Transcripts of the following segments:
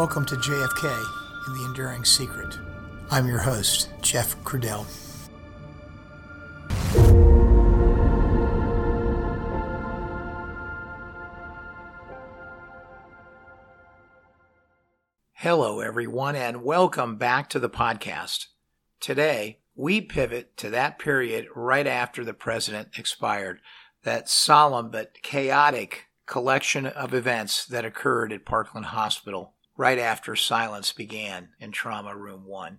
Welcome to JFK and the Enduring Secret. I'm your host, Jeff Crudell. Hello, everyone, and welcome back to the podcast. Today, we pivot to that period right after the president expired, that solemn but chaotic collection of events that occurred at Parkland Hospital right after silence began in Trauma Room 1.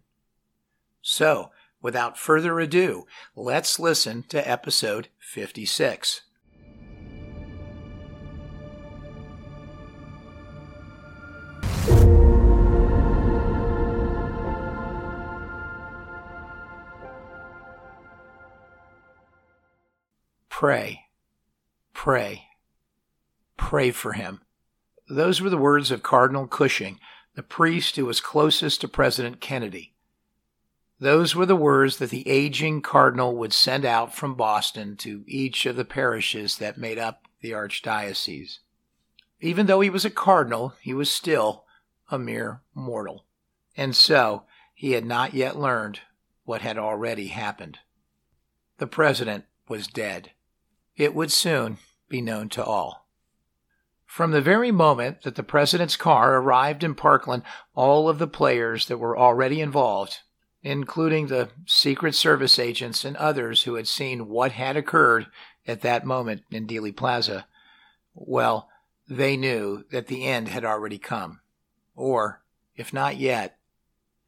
So, without further ado, let's listen to episode 56. Pray, pray, pray for him. Those were the words of Cardinal Cushing, the priest who was closest to President Kennedy. Those were the words that the aging cardinal would send out from Boston to each of the parishes that made up the archdiocese. Even though he was a cardinal, he was still a mere mortal. And so he had not yet learned what had already happened. The president was dead. It would soon be known to all. From the very moment that the president's car arrived in Parkland, all of the players that were already involved, including the Secret Service agents and others who had seen what had occurred at that moment in Dealey Plaza, well, they knew that the end had already come, or, if not yet,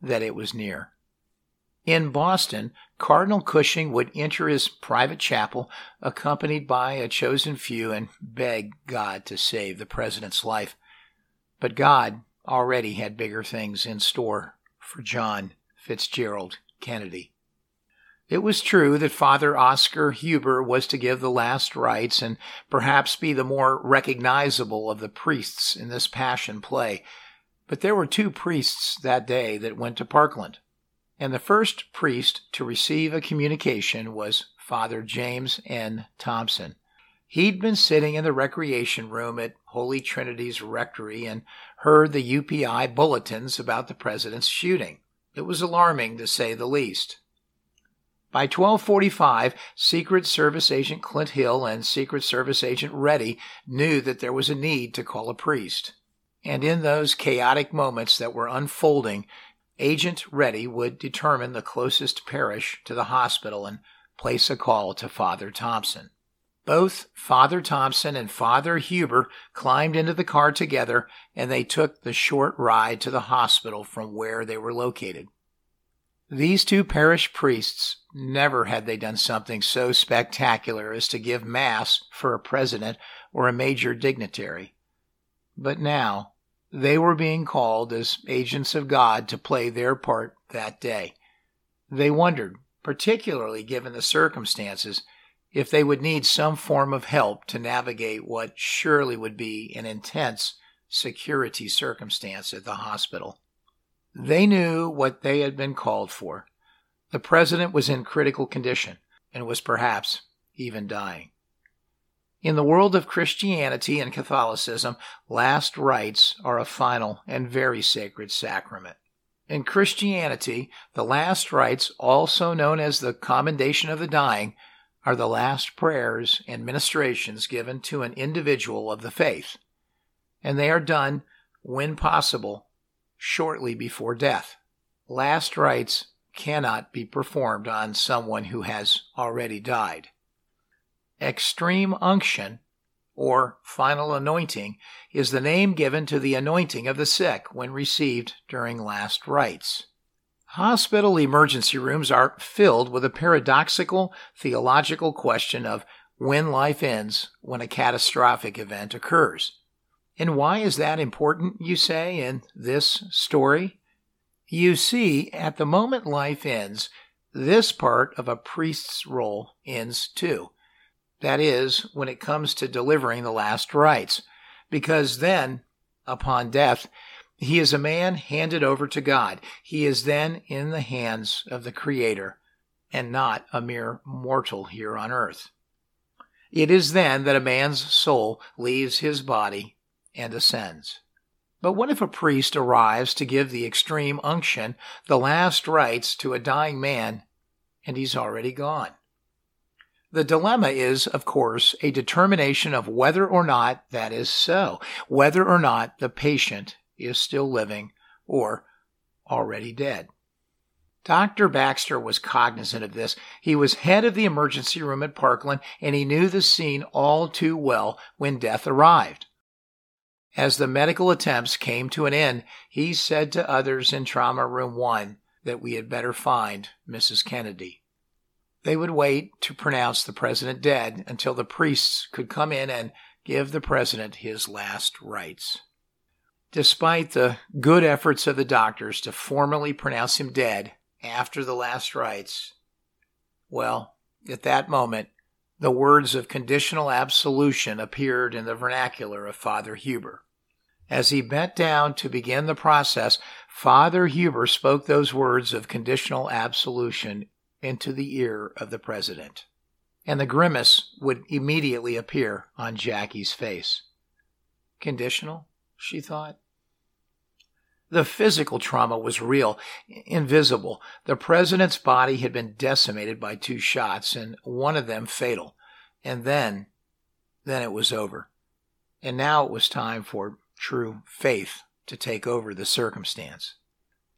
that it was near. In Boston, Cardinal Cushing would enter his private chapel accompanied by a chosen few and beg God to save the president's life. But God already had bigger things in store for John Fitzgerald Kennedy. It was true that Father Oscar Huber was to give the last rites and perhaps be the more recognizable of the priests in this passion play. But there were two priests that day that went to Parkland and the first priest to receive a communication was Father James N. Thompson. He'd been sitting in the recreation room at Holy Trinity's rectory and heard the UPI bulletins about the president's shooting. It was alarming to say the least. By 1245, Secret Service Agent Clint Hill and Secret Service Agent Ready knew that there was a need to call a priest. And in those chaotic moments that were unfolding Agent Ready would determine the closest parish to the hospital and place a call to Father Thompson. Both Father Thompson and Father Huber climbed into the car together and they took the short ride to the hospital from where they were located. These two parish priests never had they done something so spectacular as to give Mass for a president or a major dignitary. But now they were being called as agents of God to play their part that day. They wondered, particularly given the circumstances, if they would need some form of help to navigate what surely would be an intense security circumstance at the hospital. They knew what they had been called for. The president was in critical condition and was perhaps even dying. In the world of Christianity and Catholicism, last rites are a final and very sacred sacrament. In Christianity, the last rites, also known as the commendation of the dying, are the last prayers and ministrations given to an individual of the faith, and they are done, when possible, shortly before death. Last rites cannot be performed on someone who has already died. Extreme unction, or final anointing, is the name given to the anointing of the sick when received during last rites. Hospital emergency rooms are filled with a paradoxical theological question of when life ends when a catastrophic event occurs. And why is that important, you say, in this story? You see, at the moment life ends, this part of a priest's role ends too. That is, when it comes to delivering the last rites, because then, upon death, he is a man handed over to God. He is then in the hands of the Creator and not a mere mortal here on earth. It is then that a man's soul leaves his body and ascends. But what if a priest arrives to give the extreme unction, the last rites to a dying man, and he's already gone? The dilemma is, of course, a determination of whether or not that is so, whether or not the patient is still living or already dead. Dr. Baxter was cognizant of this. He was head of the emergency room at Parkland, and he knew the scene all too well when death arrived. As the medical attempts came to an end, he said to others in Trauma Room 1 that we had better find Mrs. Kennedy. They would wait to pronounce the president dead until the priests could come in and give the president his last rites. Despite the good efforts of the doctors to formally pronounce him dead after the last rites, well, at that moment, the words of conditional absolution appeared in the vernacular of Father Huber. As he bent down to begin the process, Father Huber spoke those words of conditional absolution into the ear of the president. And the grimace would immediately appear on Jackie's face. Conditional, she thought. The physical trauma was real, invisible. The president's body had been decimated by two shots, and one of them fatal. And then, then it was over. And now it was time for true faith to take over the circumstance.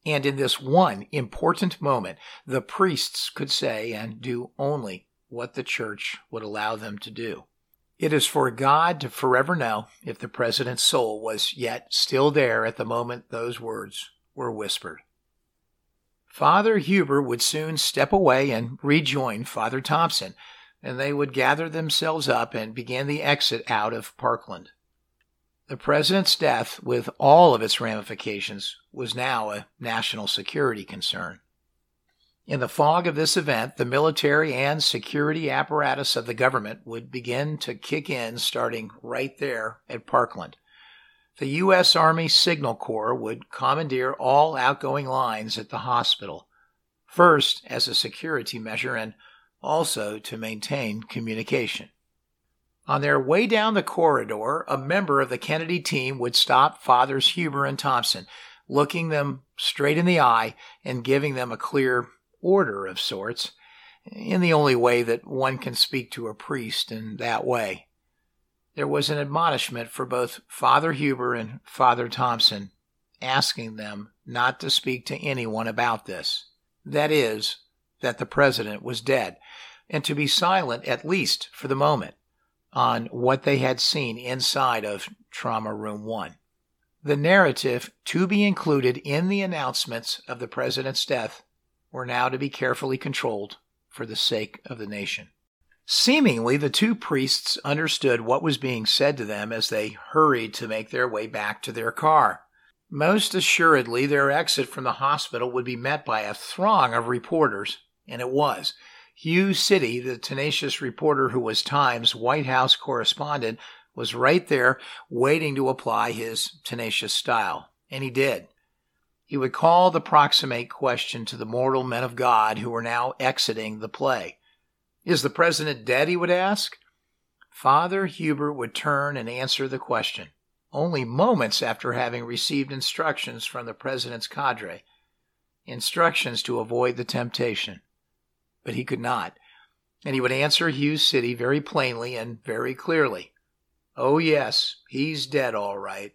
And in this one important moment, the priests could say and do only what the church would allow them to do. It is for God to forever know if the president's soul was yet still there at the moment those words were whispered. Father Huber would soon step away and rejoin Father Thompson, and they would gather themselves up and begin the exit out of Parkland. The president's death, with all of its ramifications, was now a national security concern. In the fog of this event, the military and security apparatus of the government would begin to kick in starting right there at Parkland. The U.S. Army Signal Corps would commandeer all outgoing lines at the hospital, first as a security measure and also to maintain communication. On their way down the corridor, a member of the Kennedy team would stop Fathers Huber and Thompson, looking them straight in the eye and giving them a clear order of sorts, in the only way that one can speak to a priest in that way. There was an admonishment for both Father Huber and Father Thompson, asking them not to speak to anyone about this. That is, that the president was dead, and to be silent at least for the moment on what they had seen inside of Trauma Room 1. The narrative to be included in the announcements of the president's death were now to be carefully controlled for the sake of the nation. Seemingly, the two priests understood what was being said to them as they hurried to make their way back to their car. Most assuredly, their exit from the hospital would be met by a throng of reporters, and it was. Hugh Sidey, the tenacious reporter who was Times White House correspondent, was right there waiting to apply his tenacious style. And he did. He would call the proximate question to the mortal men of God who were now exiting the play. Is the president dead? he would ask. Father Huber would turn and answer the question, only moments after having received instructions from the president's cadre, instructions to avoid the temptation. But he could not, and he would answer Hugh Sidey very plainly and very clearly. Oh, yes, he's dead all right.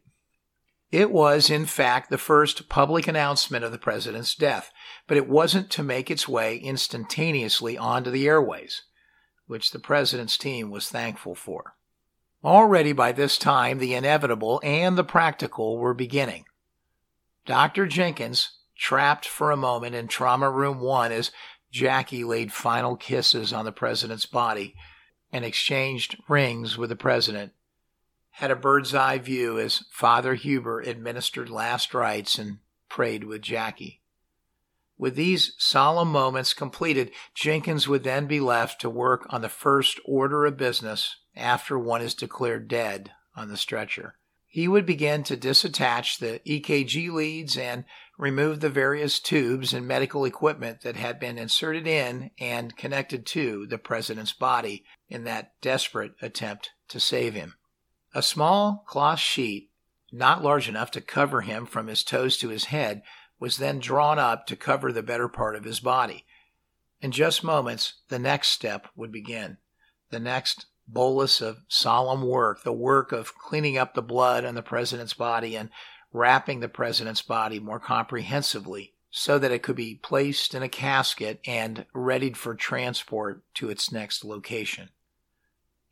It was, in fact, the first public announcement of the president's death, but it wasn't to make its way instantaneously onto the airways, which the president's team was thankful for. Already by this time, the inevitable and the practical were beginning. Dr. Jenkins, trapped for a moment in Trauma Room 1 as Jackie laid final kisses on the president's body and exchanged rings with the president, had a bird's eye view as Father Huber administered last rites and prayed with Jackie. With these solemn moments completed, Jenkins would then be left to work on the first order of business after one is declared dead on the stretcher. He would begin to disattach the EKG leads and remove the various tubes and medical equipment that had been inserted in and connected to the president's body in that desperate attempt to save him. A small cloth sheet not large enough to cover him from his toes to his head, was then drawn up to cover the better part of his body. In just moments, the next step would begin. The next bolus of solemn work, the work of cleaning up the blood on the president's body and wrapping the president's body more comprehensively so that it could be placed in a casket and readied for transport to its next location.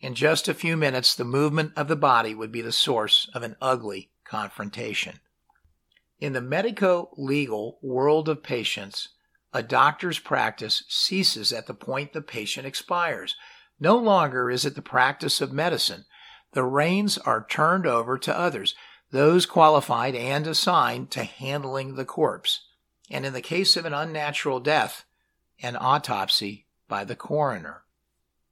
In just a few minutes, the movement of the body would be the source of an ugly confrontation. In the medico legal world of patients, a doctor's practice ceases at the point the patient expires. No longer is it the practice of medicine. The reins are turned over to others, those qualified and assigned to handling the corpse. And in the case of an unnatural death, an autopsy by the coroner.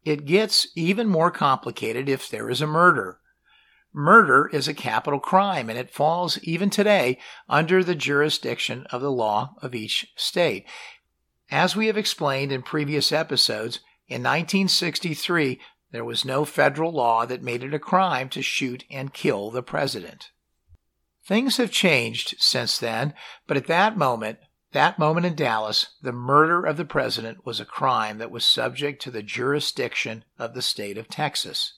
It gets even more complicated if there is a murder. Murder is a capital crime and it falls even today under the jurisdiction of the law of each state. As we have explained in previous episodes, in 1963 there was no federal law that made it a crime to shoot and kill the president. Things have changed since then, but at that moment, that moment in Dallas, the murder of the president was a crime that was subject to the jurisdiction of the state of Texas.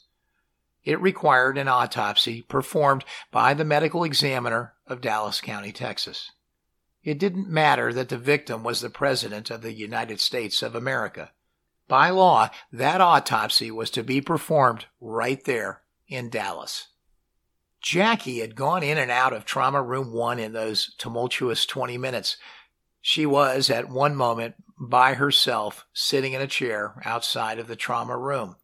It required an autopsy performed by the medical examiner of Dallas County, Texas. It didn't matter that the victim was the President of the United States of America. By law, that autopsy was to be performed right there in Dallas. Jackie had gone in and out of Trauma Room 1 in those tumultuous 20 minutes she was, at one moment, by herself, sitting in a chair outside of the trauma room.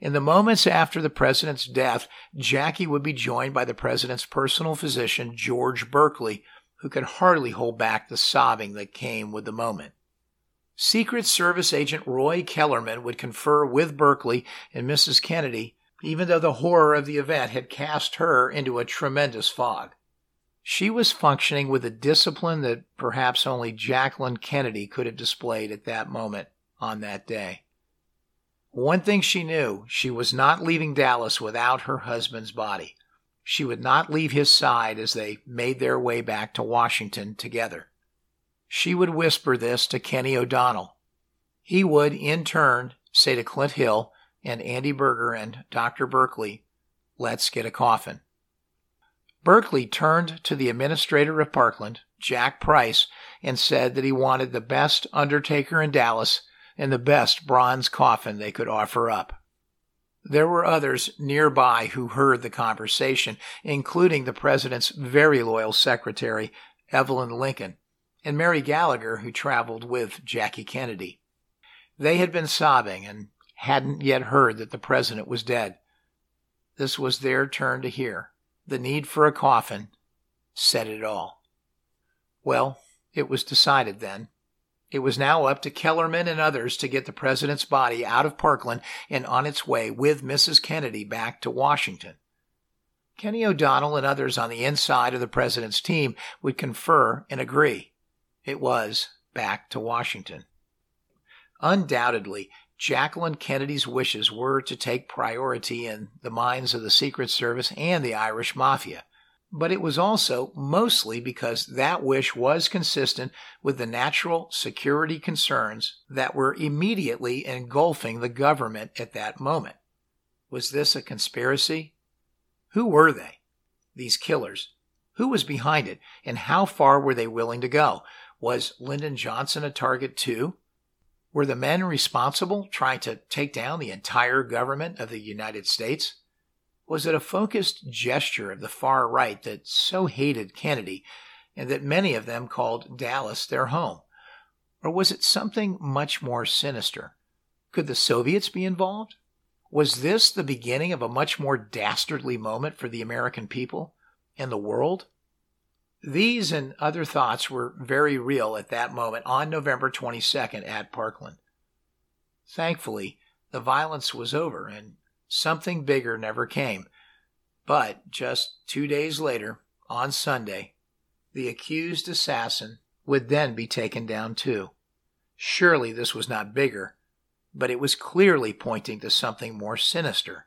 In the moments after the president's death, Jackie would be joined by the president's personal physician, George Burkley, who could hardly hold back the sobbing that came with the moment. Secret Service agent Roy Kellerman would confer with Burkley and Mrs. Kennedy, even though the horror of the event had cast her into a tremendous fog. She was functioning with a discipline that perhaps only Jacqueline Kennedy could have displayed at that moment on that day. One thing she knew she was not leaving Dallas without her husband's body. She would not leave his side as they made their way back to Washington together. She would whisper this to Kenny O'Donnell. He would, in turn, say to Clint Hill and Andy Berger and Dr. Burkley, Let's get a coffin. Burkley turned to the administrator of Parkland, Jack Price, and said that he wanted the best undertaker in Dallas and the best bronze coffin they could offer up. There were others nearby who heard the conversation, including the president's very loyal secretary, Evelyn Lincoln, and Mary Gallagher, who traveled with Jackie Kennedy. They had been sobbing and hadn't yet heard that the president was dead. This was their turn to hear the need for a coffin said it all. Well, it was decided then. It was now up to Kellerman and others to get the president's body out of Parkland and on its way with Mrs. Kennedy back to Washington. Kenny O'Donnell and others on the inside of the president's team would confer and agree. It was back to Washington. Undoubtedly, Jacqueline Kennedy's wishes were to take priority in the minds of the Secret Service and the Irish Mafia. But it was also mostly because that wish was consistent with the natural security concerns that were immediately engulfing the government at that moment. Was this a conspiracy? Who were they? These killers. Who was behind it, and how far were they willing to go? Was Lyndon Johnson a target too? Were the men responsible trying to take down the entire government of the United States? Was it a focused gesture of the far right that so hated Kennedy and that many of them called Dallas their home? Or was it something much more sinister? Could the Soviets be involved? Was this the beginning of a much more dastardly moment for the American people and the world? These and other thoughts were very real at that moment on November 22nd at Parkland. Thankfully, the violence was over and something bigger never came. But just two days later, on Sunday, the accused assassin would then be taken down too. Surely this was not bigger, but it was clearly pointing to something more sinister.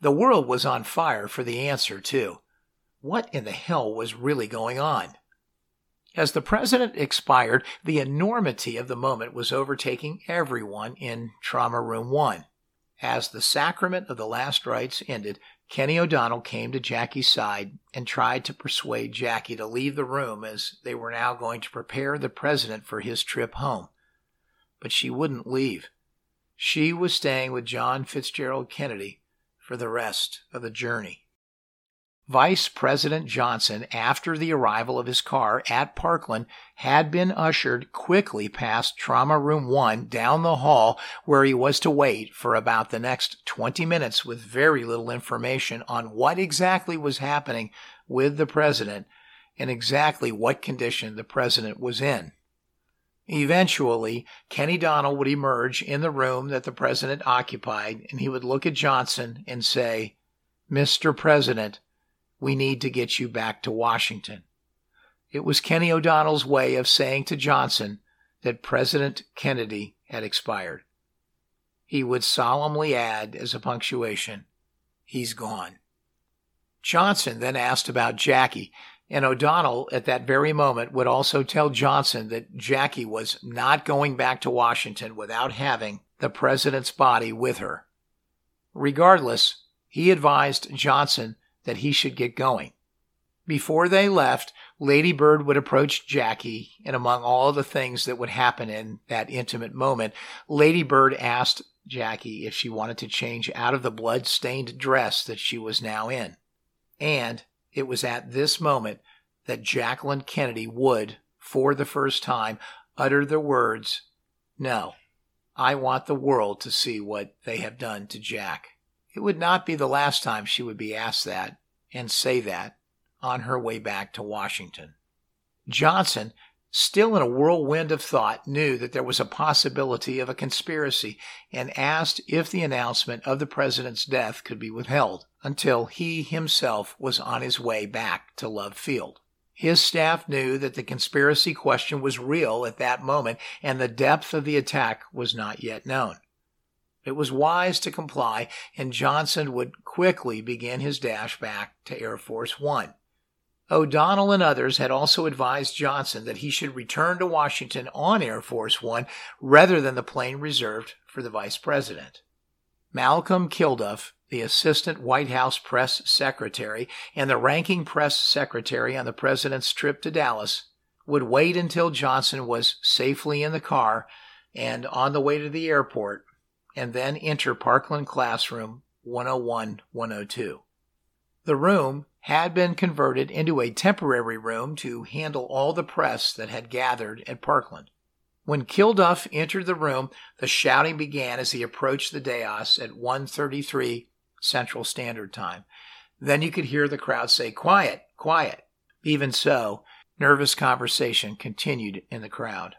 The world was on fire for the answer, too. What in the hell was really going on? As the president expired, the enormity of the moment was overtaking everyone in Trauma Room 1. As the sacrament of the last rites ended, Kenny O'Donnell came to Jackie's side and tried to persuade Jackie to leave the room as they were now going to prepare the president for his trip home. But she wouldn't leave. She was staying with John Fitzgerald Kennedy for the rest of the journey. Vice President Johnson, after the arrival of his car at Parkland, had been ushered quickly past Trauma Room 1 down the hall where he was to wait for about the next 20 minutes with very little information on what exactly was happening with the president and exactly what condition the president was in. Eventually, Kenny Donnell would emerge in the room that the president occupied and he would look at Johnson and say, Mr. President, we need to get you back to Washington. It was Kenny O'Donnell's way of saying to Johnson that President Kennedy had expired. He would solemnly add as a punctuation, He's gone. Johnson then asked about Jackie, and O'Donnell at that very moment would also tell Johnson that Jackie was not going back to Washington without having the president's body with her. Regardless, he advised Johnson that he should get going. Before they left, Lady Bird would approach Jackie, and among all the things that would happen in that intimate moment, Lady Bird asked Jackie if she wanted to change out of the blood stained dress that she was now in. And it was at this moment that Jacqueline Kennedy would, for the first time, utter the words, No, I want the world to see what they have done to Jack. It would not be the last time she would be asked that and say that on her way back to Washington. Johnson, still in a whirlwind of thought, knew that there was a possibility of a conspiracy and asked if the announcement of the president's death could be withheld until he himself was on his way back to Love Field. His staff knew that the conspiracy question was real at that moment and the depth of the attack was not yet known. It was wise to comply, and Johnson would quickly begin his dash back to Air Force One. O'Donnell and others had also advised Johnson that he should return to Washington on Air Force One rather than the plane reserved for the vice president. Malcolm Kilduff, the assistant White House press secretary and the ranking press secretary on the president's trip to Dallas, would wait until Johnson was safely in the car and on the way to the airport and then enter Parkland Classroom 101 102. The room had been converted into a temporary room to handle all the press that had gathered at Parkland. When Kilduff entered the room, the shouting began as he approached the dais at 1:33 Central Standard Time. Then you could hear the crowd say, "Quiet, quiet." Even so, nervous conversation continued in the crowd.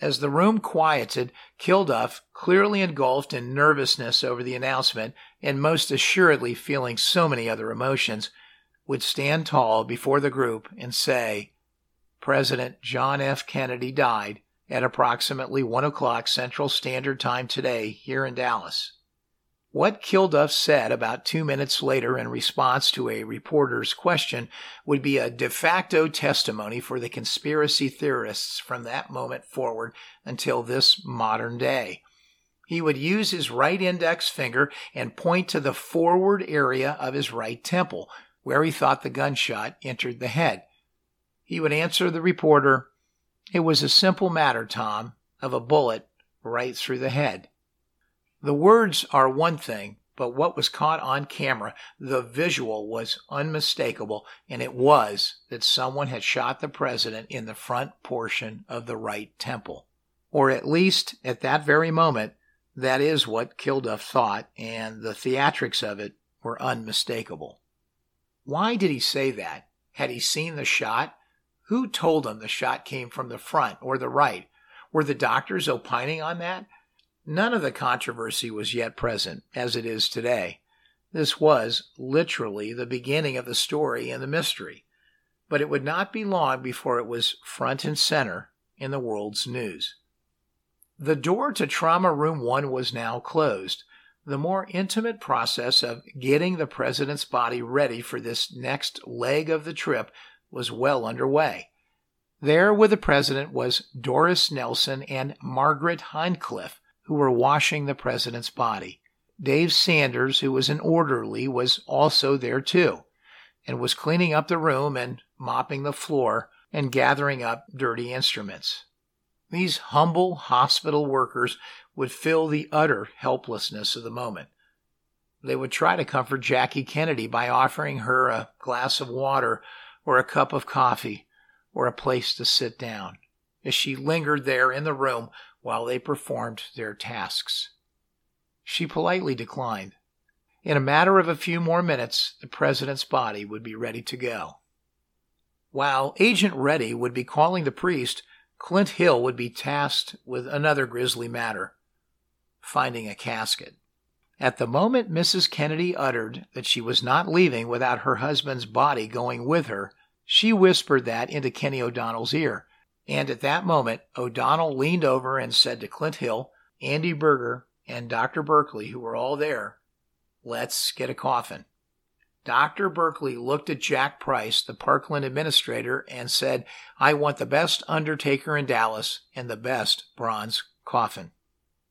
As the room quieted, Kilduff, clearly engulfed in nervousness over the announcement and most assuredly feeling so many other emotions, would stand tall before the group and say, President John F. Kennedy died at approximately 1 o'clock Central Standard Time today here in Dallas. What Kilduff said about two minutes later in response to a reporter's question would be a de facto testimony for the conspiracy theorists from that moment forward until this modern day. He would use his right index finger and point to the forward area of his right temple, where he thought the gunshot entered the head. He would answer the reporter, It was a simple matter, Tom, of a bullet right through the head. The words are one thing, but what was caught on camera, the visual was unmistakable, and it was that someone had shot the president in the front portion of the right temple. Or at least at that very moment, that is what Kilduff thought, and the theatrics of it were unmistakable. Why did he say that? Had he seen the shot? Who told him the shot came from the front or the right? Were the doctors opining on that? None of the controversy was yet present, as it is today. This was, literally, the beginning of the story and the mystery. But it would not be long before it was front and center in the world's news. The door to Trauma Room 1 was now closed. the more intimate process of getting the president's body ready for this next leg of the trip was well underway. There with the president was Doris Nelson and Margaret Henchliffe, who were washing the president's body. Dave Sanders, who was an orderly, was also there too, and was cleaning up the room and mopping the floor and gathering up dirty instruments. These humble hospital workers would feel the utter helplessness of the moment. They would try to comfort Jackie Kennedy by offering her a glass of water or a cup of coffee or a place to sit down as she lingered there in the room while they performed their tasks. She politely declined. In a matter of a few more minutes, the president's body would be ready to go. While Agent Ready would be calling the priest, Clint Hill would be tasked with another grisly matter finding a casket. At the moment Mrs. Kennedy uttered that she was not leaving without her husband's body going with her, she whispered that into Kenny O'Donnell's ear. And at that moment, O'Donnell leaned over and said to Clint Hill, Andy Berger, and Dr. Burkley, who were all there, Let's get a coffin. Dr. Burkley looked at Jack Price, the Parkland administrator, and said, I want the best undertaker in Dallas and the best bronze coffin.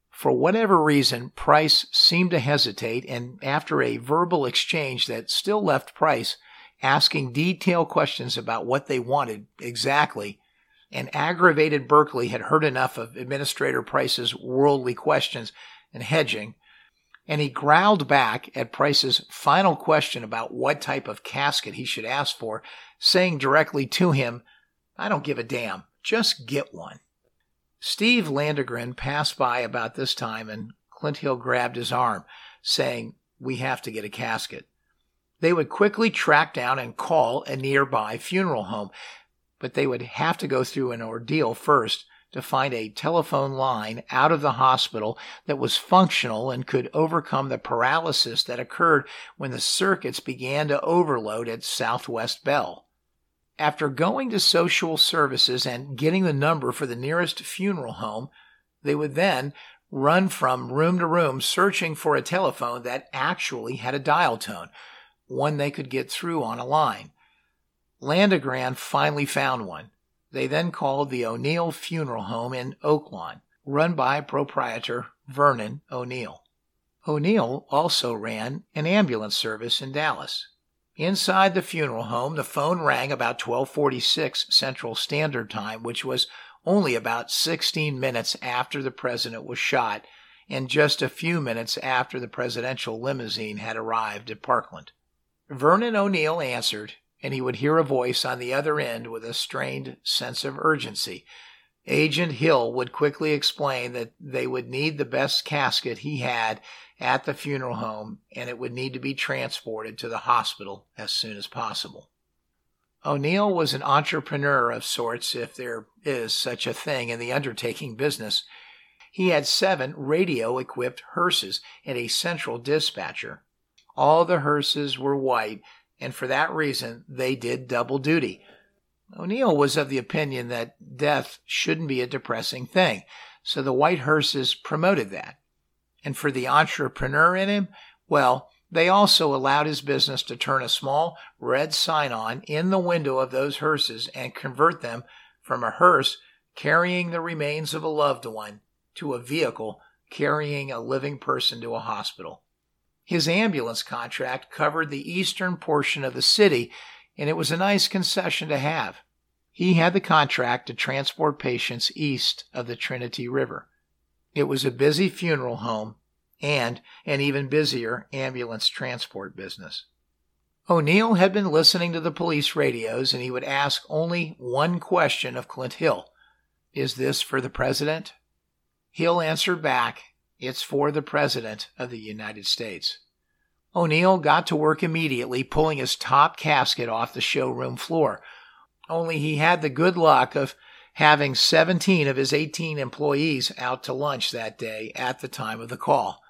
For whatever reason, Price seemed to hesitate, and after a verbal exchange that still left Price asking detailed questions about what they wanted exactly, and aggravated Burkley had heard enough of Administrator Price's worldly questions and hedging, and he growled back at Price's final question about what type of casket he should ask for, saying directly to him, I don't give a damn, just get one. Steve Landregan passed by about this time and Clint Hill grabbed his arm, saying, We have to get a casket. They would quickly track down and call a nearby funeral home, but they would have to go through an ordeal first to find a telephone line out of the hospital that was functional and could overcome the paralysis that occurred when the circuits began to overload at Southwest Bell. After going to social services and getting the number for the nearest funeral home, they would then run from room to room searching for a telephone that actually had a dial tone, one they could get through on a line. Landregan finally found one. They then called the O'Neal Funeral Home in Oaklawn, run by proprietor Vernon O'Neal. O'Neal also ran an ambulance service in Dallas. Inside the funeral home, the phone rang about 1246 Central Standard Time, which was only about 16 minutes after the president was shot and just a few minutes after the presidential limousine had arrived at Parkland. Vernon O'Neal answered, and he would hear a voice on the other end with a strained sense of urgency. Agent Hill would quickly explain that they would need the best casket he had at the funeral home and it would need to be transported to the hospital as soon as possible. O'Neal was an entrepreneur of sorts, if there is such a thing in the undertaking business. He had seven radio equipped hearses and a central dispatcher. All the hearses were white, and for that reason they did double duty. O'Neal was of the opinion that death shouldn't be a depressing thing, so the white hearses promoted that. And for the entrepreneur in him, well, they also allowed his business to turn a small red sign on in the window of those hearses and convert them from a hearse carrying the remains of a loved one to a vehicle carrying a living person to a hospital. His ambulance contract covered the eastern portion of the city, and it was a nice concession to have. He had the contract to transport patients east of the Trinity River. It was a busy funeral home and an even busier ambulance transport business. O'Neal had been listening to the police radios and he would ask only one question of Clint Hill Is this for the President? Hill answered back, It's for the President of the United States. O'Neal got to work immediately, pulling his top casket off the showroom floor. Only he had the good luck of having 17 of his 18 employees out to lunch that day at the time of the call.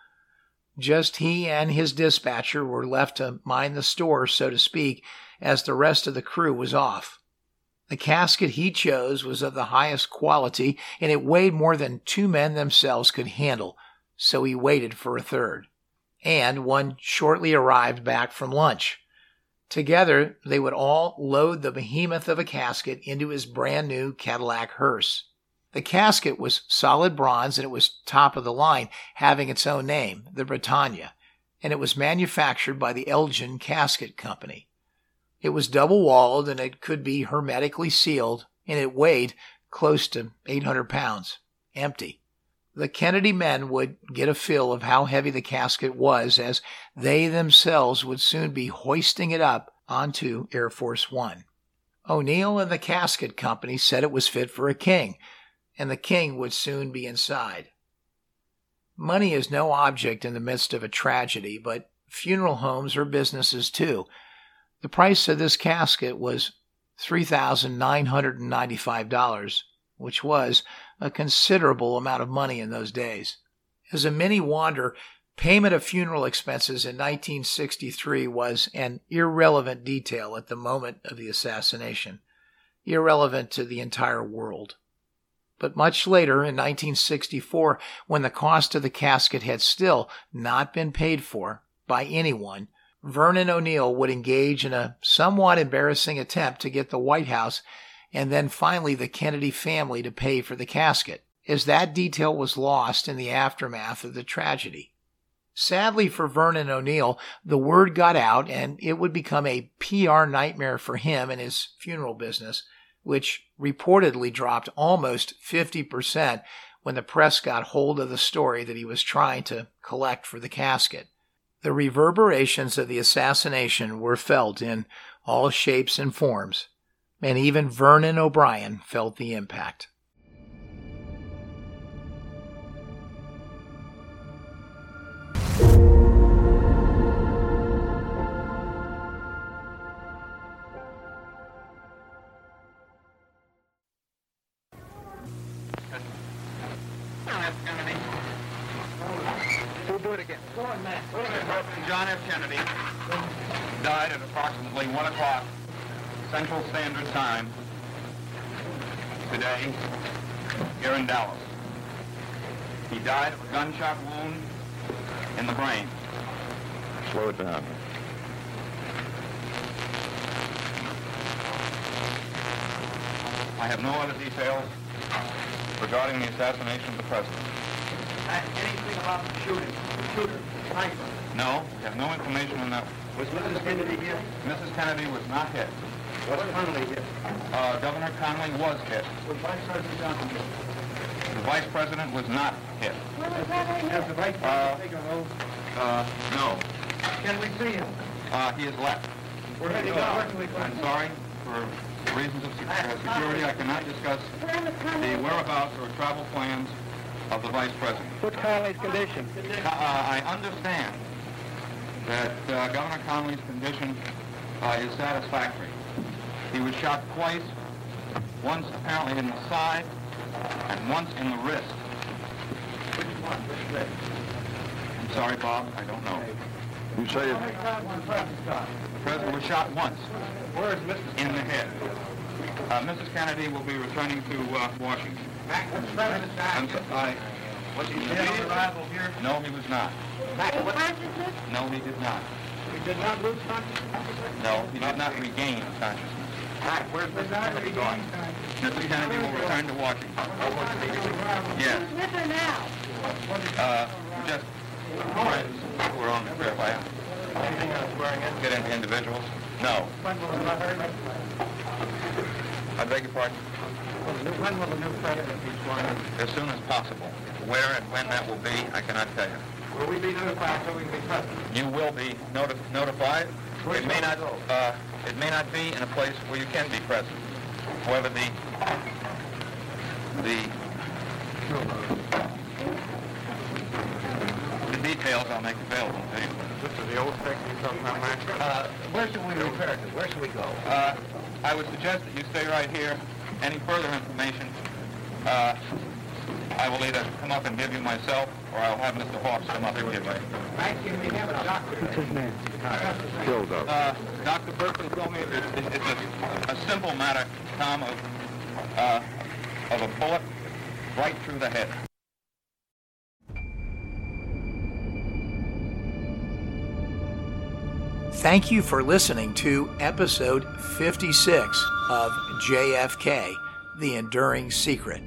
Just he and his dispatcher were left to mind the store, so to speak, as the rest of the crew was off. The casket he chose was of the highest quality, and it weighed more than two men themselves could handle, so he waited for a third. and one shortly arrived back from lunch. Together, they would all load the behemoth of a casket into his brand new Cadillac hearse. The casket was solid bronze and it was top of the line, having its own name, the Britannia, and it was manufactured by the Elgin Casket Company. It was double walled and it could be hermetically sealed, and it weighed close to 800 pounds, empty. The Kennedy men would get a feel of how heavy the casket was as they themselves would soon be hoisting it up onto Air Force One. O'Neal and the casket company said it was fit for a king, and the king would soon be inside. Money is no object in the midst of a tragedy, but funeral homes are businesses too. The price of this casket was $3,995, which was a considerable amount of money in those days. As a mini wander, payment of funeral expenses in 1963 was an irrelevant detail at the moment of the assassination, irrelevant to the entire world. But much later, in 1964, when the cost of the casket had still not been paid for by anyone, Vernon O'Neal would engage in a somewhat embarrassing attempt to get the White House and then finally the Kennedy family to pay for the casket, as that detail was lost in the aftermath of the tragedy. Sadly for Vernon O'Neal, the word got out and it would become a PR nightmare for him and his funeral business, which reportedly dropped almost 50% when the press got hold of the story that he was trying to collect for the casket. The reverberations of the assassination were felt in all shapes and forms, and even Vernon O'Brien felt the impact. I have no other details regarding the assassination of the president. Anything about the shooting? The shooter, sniper? No, we have no information on that. Was Mrs. Kennedy hit? Mrs. Kennedy was not hit. Was Connolly hit? Uh, Governor Connolly was hit. Was Vice President Johnson hit? The vice president was not hit. Has the Vice Uh, President taken a roll? Uh, no. Can we see him? Uh, he has left. We're heading out. Where can we find I'm sorry, for reasons of uh, security, I cannot discuss the whereabouts or travel plans of the vice president. What's Connolly's condition? Uh, I understand that uh, Governor Connolly's condition uh, is satisfactory. He was shot twice, once apparently in the side and once in the wrist. Which one? Which leg? I'm sorry, Bob, I don't know. You say How many times was President? The president was shot once Where is Mrs. in the head. Uh, Mrs. Kennedy will be returning to uh, Washington. Mac, what's President I'm so, I, Was he dead on arrival here? no, he was not. Mac, what? No, he did not. He did not lose consciousness? No, he did not regain consciousness. Mac, where's Mrs. Kennedy going? Mrs. Kennedy will return to Washington. Yes. With her Uh, just friends who are on the trip. I Anything on swearing in? get into individuals. No. When will the new I beg your pardon. when will the new president be sworn in? As soon as possible. Where and when that will be, I cannot tell you. Will we be notified so we can be present? You will be noti- notified. Where It may not. Uh, it may not be in a place where you can be present. However, the the the details I'll make available to you. This is the old stick you're talking about, Mac? Uh, where should we repair to? Where should we go? Uh, I would suggest that you stay right here. Any further information, uh, I will either come up and give you myself, or I'll have Mr. Hawks come up and give you. Mac, can we have a doctor? What's his name? killed up. Uh, Dr. Burkley told me it's, it's a, a simple matter, Tom, of, uh, of a bullet right through the head. Thank you for listening to episode 56 of JFK The Enduring Secret.